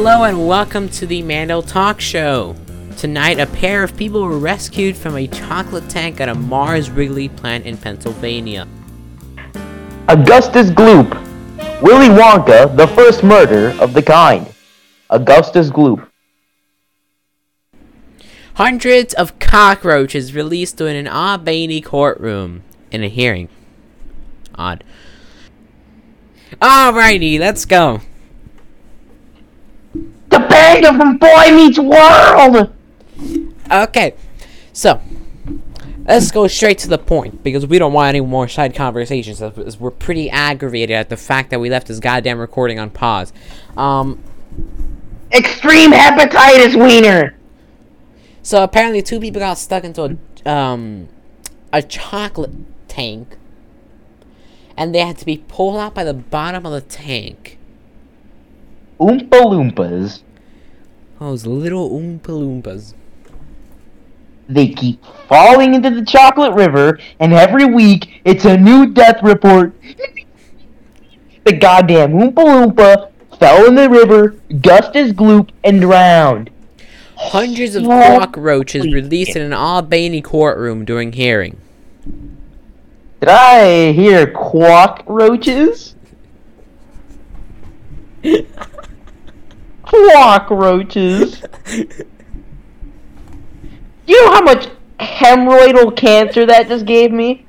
Hello and welcome to the Mando Talk Show. Tonight, a pair of people were rescued from a chocolate tank at a Mars Wrigley plant in Pennsylvania. Augustus Gloop. Willy Wonka, the first murder of the kind. Augustus Gloop. Hundreds of cockroaches released in an Albany courtroom in a hearing. Odd. Alrighty, let's go. The panda from Boy Meets World! Okay, so let's go straight to the point because we don't want any more side conversations. We're pretty aggravated at the fact that we left this goddamn recording on pause. Um, Extreme hepatitis wiener. So apparently, two people got stuck into a um a chocolate tank, and they had to be pulled out by the bottom of the tank. Oompa Loompas. Those little Oompa Loompas. They keep falling into the chocolate river, and every week it's a new death report. the goddamn Oompa Loompa fell in the river, Gustus Gloop, and drowned. Hundreds of cockroaches released in an Albany courtroom during hearing. Did I hear cockroaches? cockroaches. you know how much hemorrhoidal cancer that just gave me?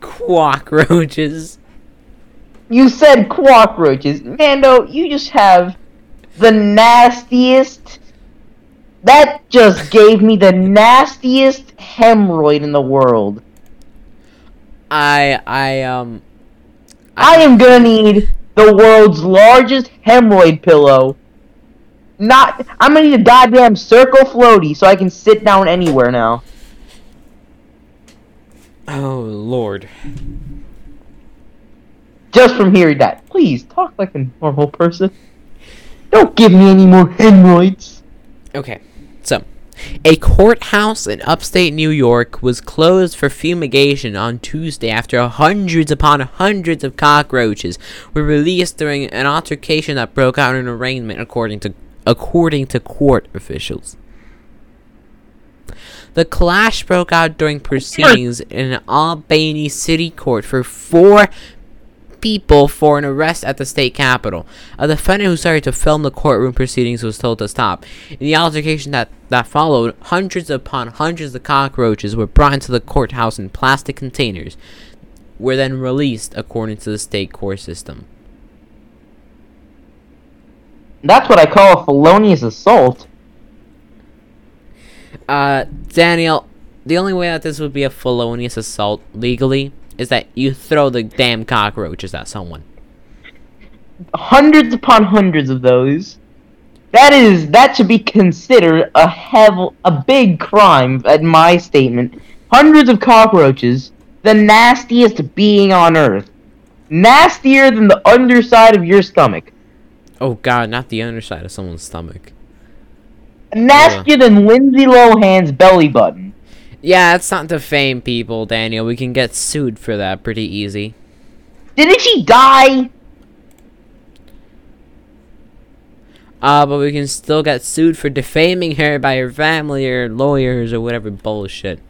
Cockroaches. You said cockroaches. Mando, you just have the nastiest that just gave me the nastiest hemorrhoid in the world. I I um I, I am gonna need the world's largest hemorrhoid pillow. Not I'm gonna need a goddamn circle floaty so I can sit down anywhere now. Oh lord. Just from hearing that. Please talk like a normal person. Don't give me any more hemorrhoids. Okay. So, a courthouse in upstate New York was closed for fumigation on Tuesday after hundreds upon hundreds of cockroaches were released during an altercation that broke out in an arraignment, according to according to court officials. The clash broke out during proceedings in an Albany City Court for four people for an arrest at the state capitol. A defendant who started to film the courtroom proceedings was told to stop. In the altercation that, that followed, hundreds upon hundreds of cockroaches were brought into the courthouse in plastic containers, were then released according to the state court system. That's what I call a felonious assault. Uh, Daniel, the only way that this would be a felonious assault legally is that you throw the damn cockroaches at someone. Hundreds upon hundreds of those. That is that should be considered a hev- a big crime at my statement. Hundreds of cockroaches, the nastiest being on earth. Nastier than the underside of your stomach. Oh god, not the underside of someone's stomach. Nastier than Lindsay Lohan's belly button. Yeah, it's not defame people, Daniel. We can get sued for that pretty easy. Didn't she die? Uh, but we can still get sued for defaming her by her family or lawyers or whatever bullshit.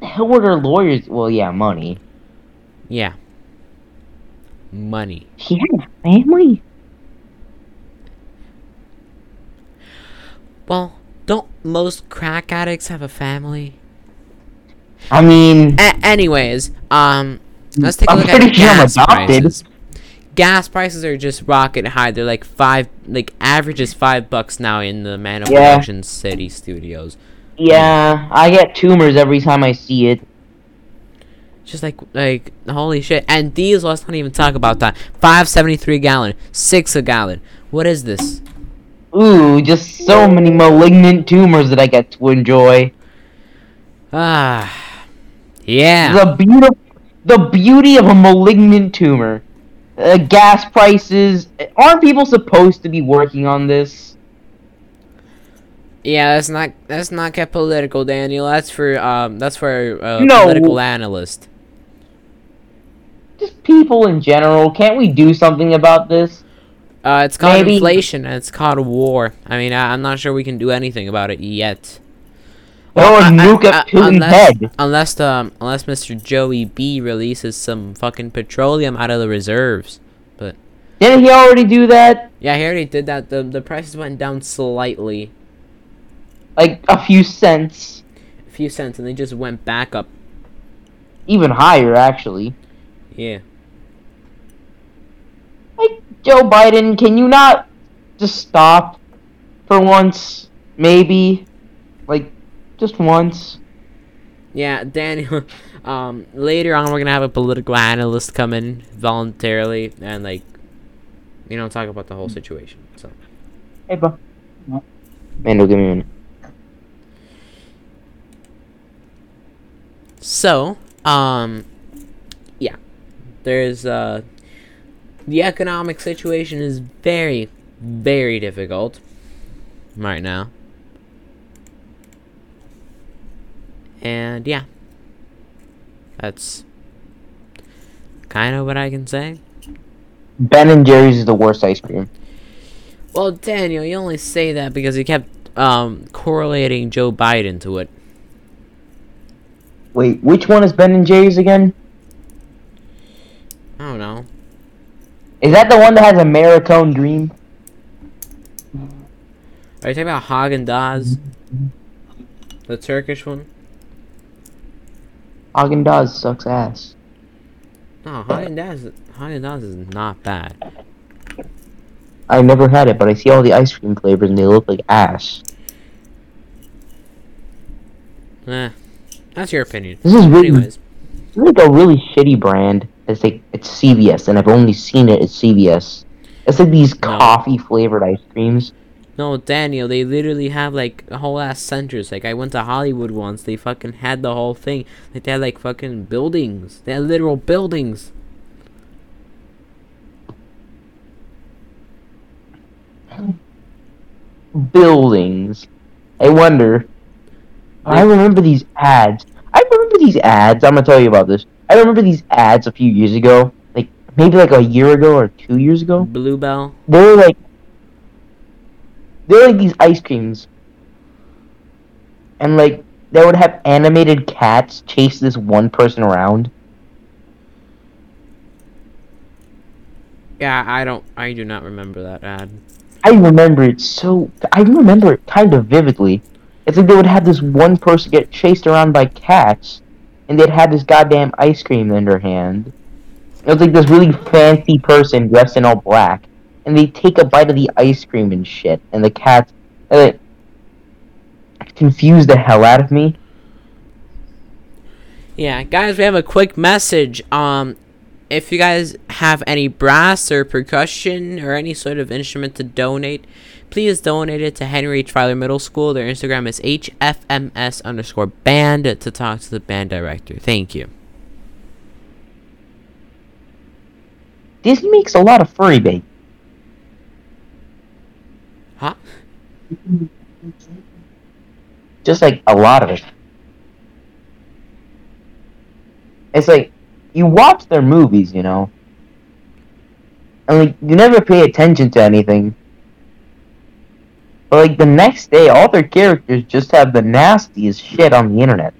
The Hell would her lawyers? Well, yeah, money. Yeah. Money. She had a family? Well, don't most crack addicts have a family? I mean, a- anyways, um, let's take a look at gas prices. Gas prices are just rocket high. They're like five, like average is five bucks now in the Man yeah. Production City studios. Yeah, I get tumors every time I see it. Just like like holy shit! And diesel. Let's not even talk about that. Five seventy three gallon, six a gallon. What is this? Ooh, just so many malignant tumors that I get to enjoy. Ah, yeah. The beautiful, the beauty of a malignant tumor. Uh, gas prices. Aren't people supposed to be working on this? Yeah, that's not that's not get political, Daniel. That's for um that's for a uh, no. political analyst. Just people in general. Can't we do something about this? Uh, it's called Maybe- inflation and it's called war. I mean, I, I'm not sure we can do anything about it yet. I- I- nuke I- Putin's unless, head. Unless um, unless Mr. Joey B releases some fucking petroleum out of the reserves. But didn't he already do that? Yeah, he already did that. The the prices went down slightly, Like a few cents, a few cents, and they just went back up. even higher actually. Yeah. Like Joe Biden, can you not just stop for once? Maybe, like, just once. Yeah, Daniel. Um, later on, we're gonna have a political analyst come in voluntarily and like, you know, talk about the whole situation. So. Hey, bro. Mando, give me a minute. So, um, yeah, there's uh, the economic situation is very, very difficult right now, and yeah, that's kind of what I can say. Ben and Jerry's is the worst ice cream. Well, Daniel, you only say that because you kept um correlating Joe Biden to it. Wait, which one is Ben and Jerry's again? I don't know. Is that the one that has a Maricone dream? Are you talking about Haagen Dazs? The Turkish one? Haagen Dazs sucks ass. No, Haagen Dazs, Haagen Dazs is not bad. I never had it, but I see all the ice cream flavors and they look like ass. Eh, that's your opinion. This is really, Anyways, this is like a really shitty brand. It's like it's CVS, and I've only seen it at CVS. It's like these coffee flavored ice creams. no, Daniel, they literally have like whole ass centers. Like I went to Hollywood once. They fucking had the whole thing. Like they had like fucking buildings. They had literal buildings. buildings. I wonder. I remember these ads. I remember these ads. I'm gonna tell you about this. I remember these ads a few years ago, like maybe like a year ago or two years ago. Bluebell. They were like, they were like these ice creams, and like they would have animated cats chase this one person around. Yeah, I don't. I do not remember that ad. I remember it so. I remember it kind of vividly. It's like they would have this one person get chased around by cats, and they'd have this goddamn ice cream in their hand. It was like this really fancy person dressed in all black, and they take a bite of the ice cream and shit, and the cats uh, confused the hell out of me. Yeah, guys, we have a quick message. Um, if you guys have any brass or percussion or any sort of instrument to donate, please donate it to Henry H. Filer Middle School. Their Instagram is HFMS underscore band to talk to the band director. Thank you. Disney makes a lot of furry bait. Huh? Just like a lot of it. It's like you watch their movies, you know, and like you never pay attention to anything. But like the next day, all their characters just have the nastiest shit on the internet.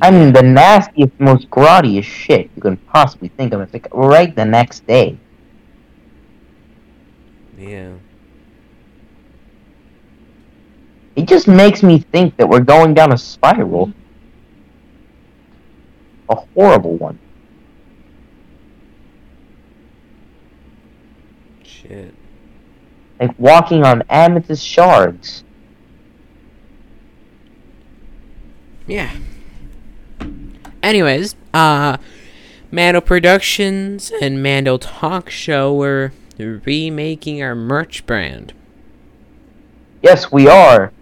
I mean, the nastiest, most grottiest shit you can possibly think of. It's like right the next day. Yeah. It just makes me think that we're going down a spiral. A horrible one. Shit. Like walking on amethyst shards. Yeah. Anyways, uh, Mando Productions and Mando Talk Show were remaking our merch brand Yes, we are.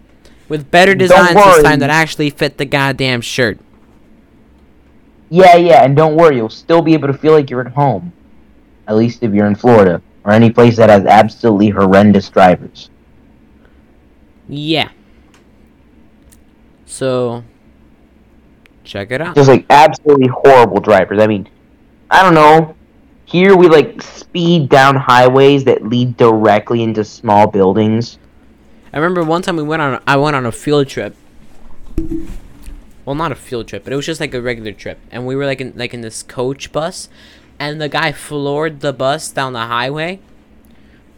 with better designs this time that actually fit the goddamn shirt. Yeah, yeah, and don't worry, you'll still be able to feel like you're at home. At least if you're in Florida. Or any place that has absolutely horrendous drivers. Yeah. So, check it out. Just like absolutely horrible drivers. I mean, I don't know. Here we like speed down highways that lead directly into small buildings. I remember one time we went on. I went on a field trip. Well, not a field trip, but it was just like a regular trip, and we were like in like in this coach bus, and the guy floored the bus down the highway,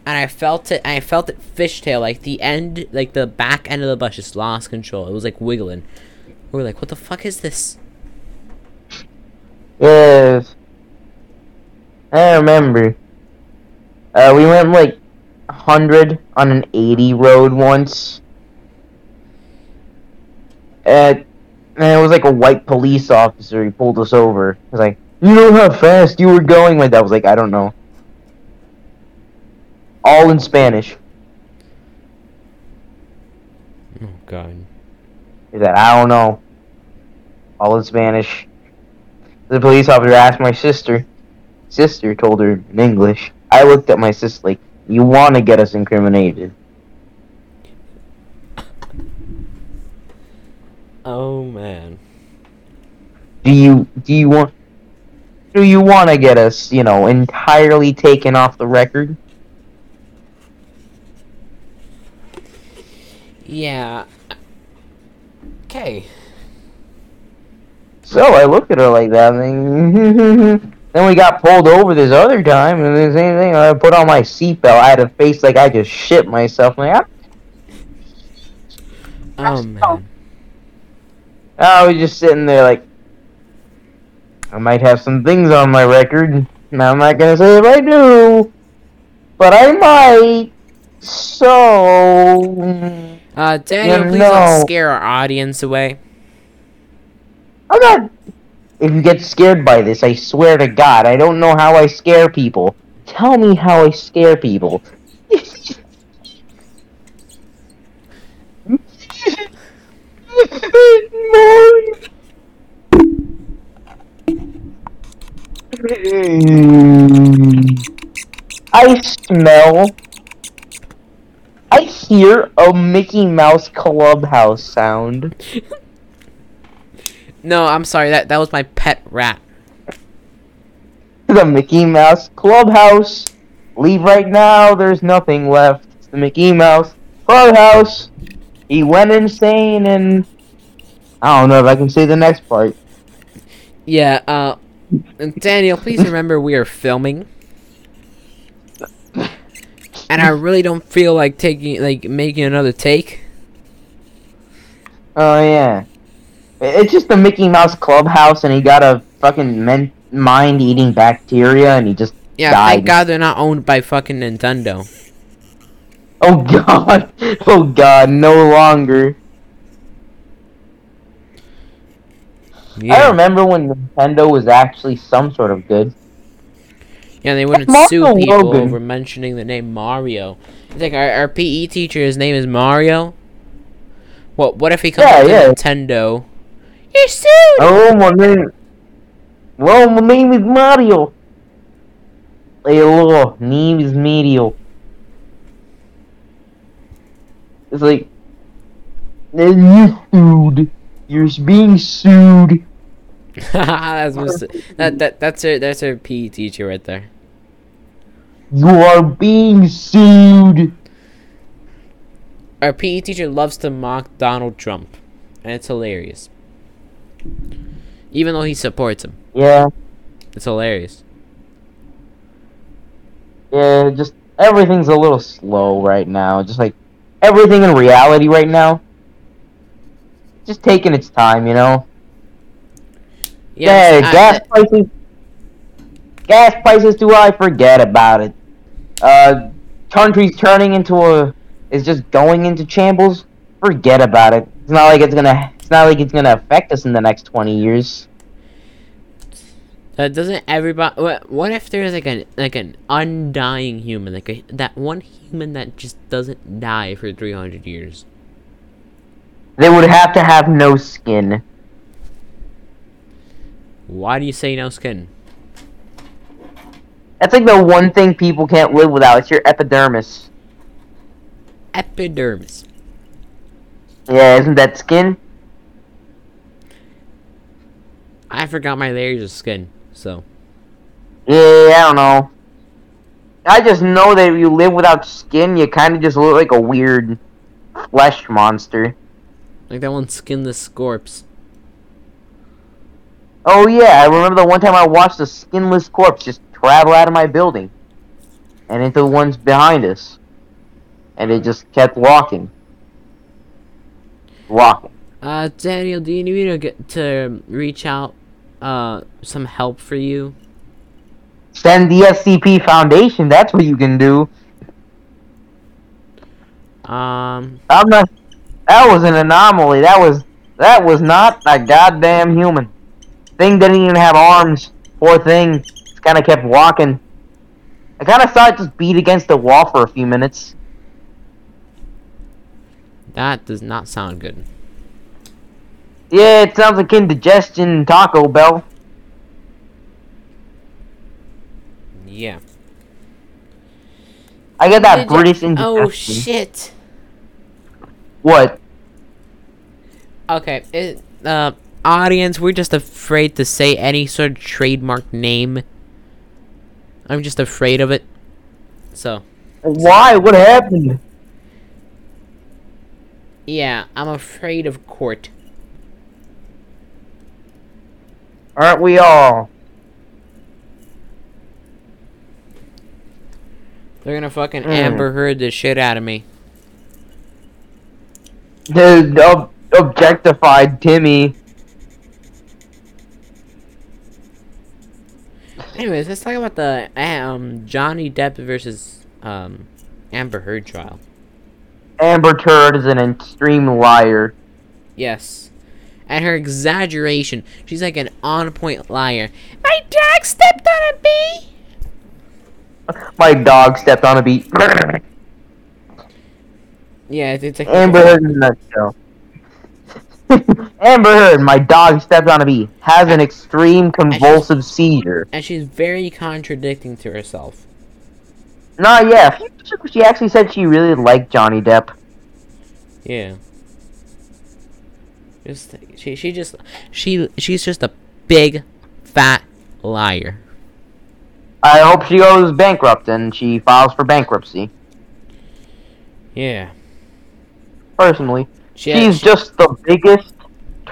and I felt it. I felt it fishtail like the end, like the back end of the bus just lost control. It was like wiggling. We were like, "What the fuck is this?" Yes. I remember. Uh, we went like 100 on an 80 road once. And, and it was like a white police officer. He pulled us over. He was like, You know how fast you were going? My dad was like, I don't know. All in Spanish. Oh god. He said, I don't know. All in Spanish. The police officer asked my sister. Sister told her in English. I looked at my sister like, you want to get us incriminated. Oh man. Do you do you want do you want to get us, you know, entirely taken off the record? Yeah. Okay. So I looked at her like that, and then, we got pulled over this other time, and the same thing. I put on my seatbelt. I had a face like I just shit myself. I'm like, Oh man. I was just sitting there like, I might have some things on my record. Now I'm not gonna say if I do, but I might. So Uh, Daniel, Yeah, please no. don't scare our audience away. I'm not. If you get scared by this, I swear to God, I don't know how I scare people. Tell me how I scare people. I smell. I hear a Mickey Mouse clubhouse sound. No, I'm sorry. That that was my pet rat. the Mickey Mouse Clubhouse. Leave right now, there's nothing left. It's the Mickey Mouse Clubhouse. He went insane and I don't know if I can say the next part. Yeah. Uh, and Daniel, please remember we are filming, and I really don't feel like taking like making another take. Oh yeah. It's just the Mickey Mouse Clubhouse and he got a fucking men- mind eating bacteria and he just Yeah. died. Thank God they're not owned by fucking Nintendo. Oh god. Oh god, no longer. I remember when Nintendo was actually some sort of good. Yeah, they wouldn't Mario sue people Logan. over mentioning the name Mario. It's like our, our PE teacher, his name is Mario. What? What if he comes Yeah, up to yeah. Nintendo? You're sued. Oh my name. Well, my name is Mario. Hello, name is Mario. It's like, then you sued. You're being sued. That's Mr. that that that's her that's her PE teacher right there. You are being sued. Our PE teacher loves to mock Donald Trump, and it's hilarious. Even though he supports him, Yeah, it's hilarious. yeah. Just everything's a little slow right now. Just like everything in reality right now. Just taking its time, you know. Yeah, it's- I- gas prices. Gas prices too high. Forget about it. Uh, country's turning into a is just going into shambles. Forget about it. It's not like it's gonna. It's not like it's gonna affect us in the next twenty years. Uh, doesn't everybody? What, what if there's like an like an undying human, like a, that one human that just doesn't die for three hundred years? They would have to have no skin. Why do you say no skin? That's like the one thing people can't live without. It's your epidermis. Epidermis. Yeah, isn't that skin? I forgot my layers of skin, so Yeah, I don't know. I just know that if you live without skin, you kind of just look like a weird flesh monster. Like that one skinless corpse. Oh yeah, I remember the one time I watched a skinless corpse just travel out of my building and into the ones behind us, and it just kept walking, walking. Uh, Daniel, do you need me to get to reach out, uh, some help for you? Send the SCP Foundation. That's what you can do. Um, I'm not. That was an anomaly. That was that was not a goddamn human. Thing didn't even have arms. Poor thing. Just kind of kept walking. I kind of saw it just beat against the wall for a few minutes. that does not sound good. Yeah, it sounds like indigestion Taco Bell. Yeah. I get that Did British indigestion. Oh shit. What? Okay, it, uh, audience, we're just afraid to say any sort of trademark name. I'm just afraid of it. So, Why? What happened? yeah, I'm afraid of court. Aren't we all? They're gonna fucking Mm. Amber Heard the shit out of me. The ob- objectified Timmy. Anyways, let's talk about the um Johnny Depp versus um Amber Heard trial. Amber Turd is an extreme liar. Yes. And her exaggeration. She's like an on point liar. My dog stepped on a bee! My dog stepped on a bee. Yeah, it's, it's like Amber Heard in a nutshell. Amber Heard, my dog stepped on a bee, has an extreme convulsive seizure. and she's very contradicting to herself. Nah, yeah, she actually said she really liked Johnny Depp. Yeah. Just she she just she she's just a big fat liar. I hope she goes bankrupt and she files for bankruptcy. Yeah. Personally, She she's she- just the biggest,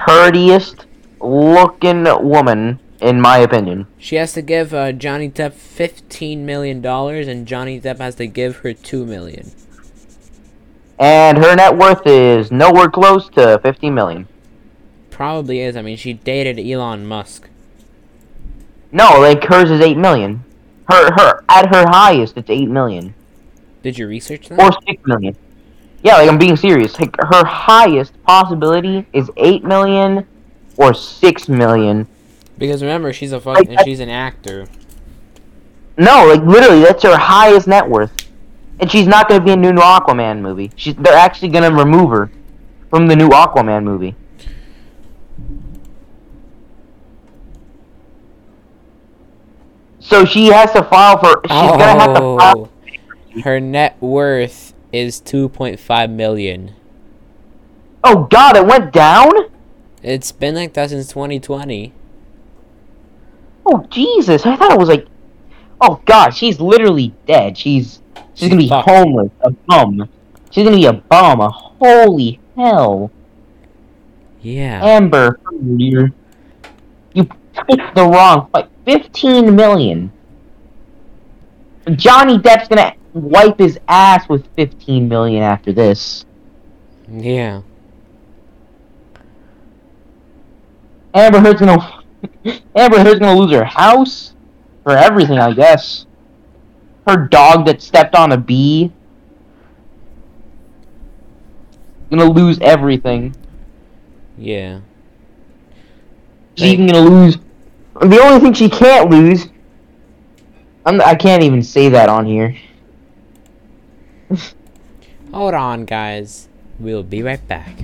turdiest looking woman, in my opinion. She has to give uh, Johnny Depp fifteen million dollars, and Johnny Depp has to give her two million. And her net worth is nowhere close to 50 million. Probably is. I mean, she dated Elon Musk. No, like hers is 8 million. Her, her, at her highest, it's 8 million. Did you research that? Or 6 million. Yeah, like I'm being serious. Like her highest possibility is 8 million or 6 million. because remember, she's a fuck, Like, and she's an actor. No, like literally, that's her highest net worth. And she's not going to be in the new Aquaman movie. She's they're actually going to remove her from the new Aquaman movie. So she has to file for. She's going to have to file. Oh, her net worth is two point five million. Oh God, it went down. It's been like that since 2020. Oh Jesus, I thought it was like. Oh God, she's literally dead. She's she's gonna be Fuck. homeless, a bum. She's gonna be a bum. A holy hell, Yeah. Amber, you you picked the wrong. Like fifteen million. Johnny Depp's gonna wipe his ass with fifteen million after this. Yeah. Amber Heard's gonna Amber Heard's gonna lose her house for everything, I guess. Her dog that stepped on a bee. Gonna lose everything. Yeah. She's even gonna lose. The only thing she can't lose. I'm, I can't even say that on here. Hold on, guys. We'll be right back.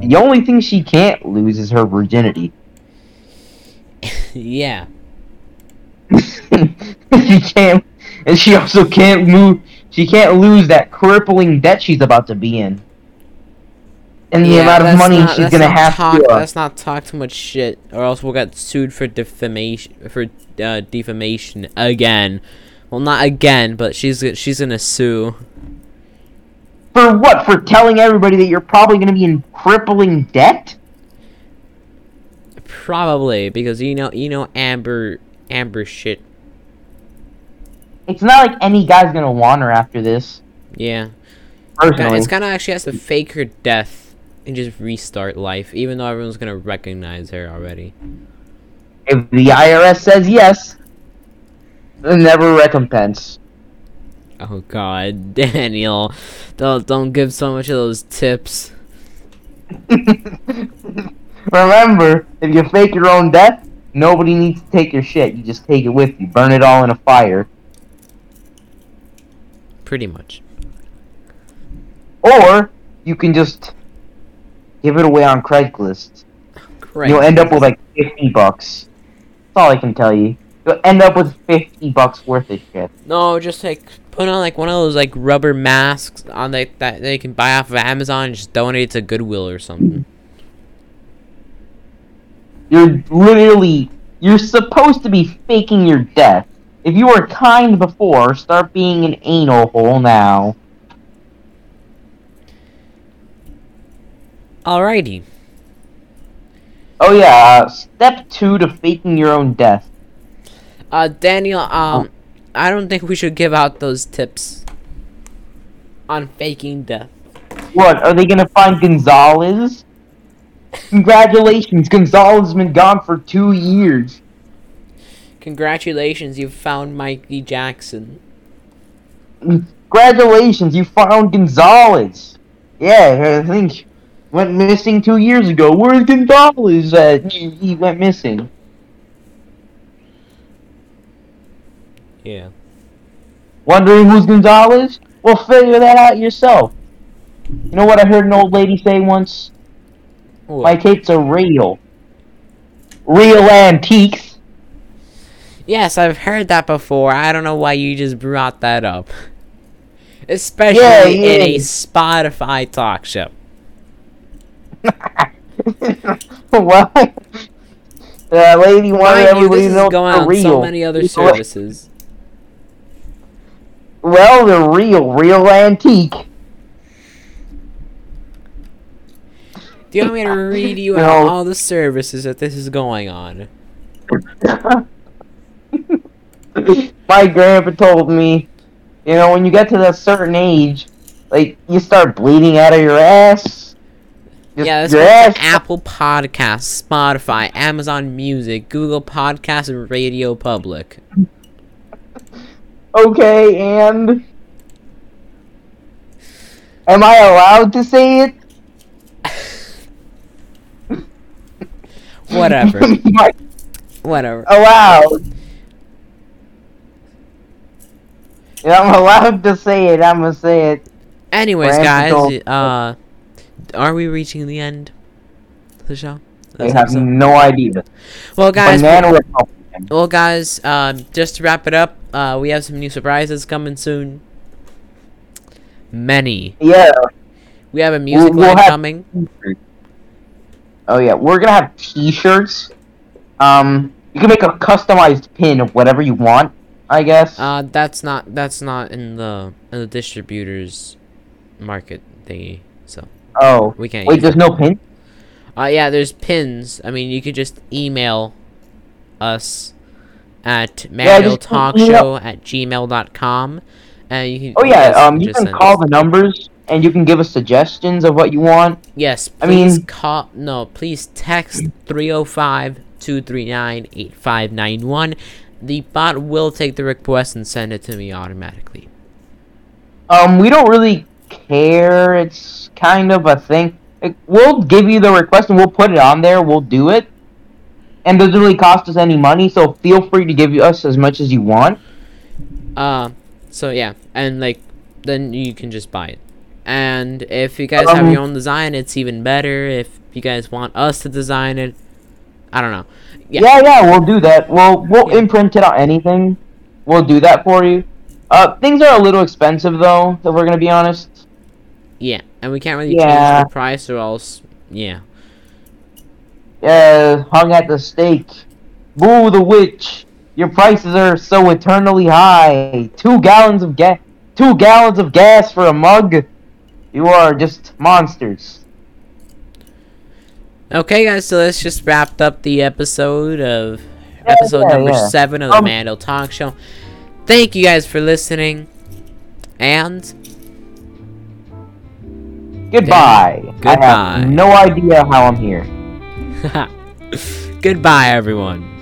The only thing she can't lose is her virginity. yeah. she can't, and she also can't move. She can't lose that crippling debt she's about to be in, and the amount of money not- she's gonna have talk, to. Uh, Let's not talk too much shit, or else we'll get sued for defamation for uh, defamation again. Well, not again, but she's she's gonna sue. for what? For telling everybody that you're probably gonna be in crippling debt? Probably because you know you know Amber Amber shit. It's not like any guy's gonna want her after this. Yeah, Personally, it's kind of actually has to fake her death and just restart life, even though everyone's gonna recognize her already. if the IRS says yes, then never recompense. Oh God, Daniel, don't don't give so much of those tips. Remember, if you fake your own death, nobody needs to take your shit. You just take it with you. Burn it all in a fire. Pretty much. Or you can just give it away on Craigslist. You'll end up with like 50 bucks. That's all I can tell you. You'll end up with 50 bucks worth of shit. No, just like put on like one of those like rubber masks on that they can buy off of Amazon and just donate it to Goodwill or something. You're literally, you're supposed to be faking your death. If you were kind before, start being an anal hole now. Alrighty. Oh yeah, uh, step two to faking your own death. Uh, Daniel, um, I don't think we should give out those tips on faking death. What, are they gonna find Gonzalez? Congratulations, Gonzalez has been gone for two years. Congratulations, you've found Mikey Jackson. Congratulations, you found Gonzalez. Yeah, I think went missing two years ago. Where's Gonzalez at? He, he went missing. Yeah. Wondering who's Gonzalez? Well, figure that out yourself. You know what I heard an old lady say once? My tapes are real. Real antiques. Yes, I've heard that before. I don't know why you just brought that up. Especially Yeah, in a. Spotify talk show. well, the lady wanted everybody this to is know going on real. so many other services. Well, they're real, real antique. Do you want me to read you No. out all the services that this is going on? My grandpa told me, you know, when you get to that certain age, like you start bleeding out of your ass. Just yeah, your ass. Apple Podcasts, Spotify, Amazon Music, Google Podcasts, and Radio Public. Okay, and am I allowed to say it? Whatever. Whatever. allowed. I'm allowed to say it. I'm gonna say it. Anyways, guys, uh, are we reaching the end of the show? I have episode? no idea. Well, guys, Banana well, guys, um, just to wrap it up, uh, we have some new surprises coming soon. Many. Yeah. We have a music we'll line have- coming. Oh yeah, we're gonna have T-shirts. Um, you can make a customized pin of whatever you want. I guess. Uh, that's not that's not in the in the distributors market thingy, so oh, we can't. wait, there's it. no pin. Uh, yeah, there's pins. I mean, you could just email us at Yeah, just mandotalkshow at gmail.com. And you can. Oh yeah, um, you can call the numbers and you can give us suggestions of what you want. Yes, I mean- call. No, please text 305 239 8591. The bot will take the request and send it to me automatically. Um, we don't really care. It's kind of a thing. Like, we'll give you the request and we'll put it on there. We'll do it, and doesn't really cost us any money. So feel free to give us as much as you want. Uh, so yeah, and like, then you can just buy it. And if you guys have Um, your own design, it's even better. If you guys want us to design it, I don't know. Yeah. Yeah, yeah, we'll do that. We'll we'll Yeah. imprint it on anything. we'll do that for you. Uh, things are a little expensive though, if we're gonna be honest. Yeah, and we can't really Yeah. change the price or else. Yeah. Uh, hung at the stake. Boo the witch! Your prices are so eternally high. Two gallons of gas. Two gallons of gas for a mug. You are just monsters. Okay, guys, so let's just wrap up the episode of episode yeah, number yeah. seven of the Um, Mando Talk Show. Thank you guys for listening, and Goodbye. I Goodbye. have no idea how I'm here. goodbye, everyone.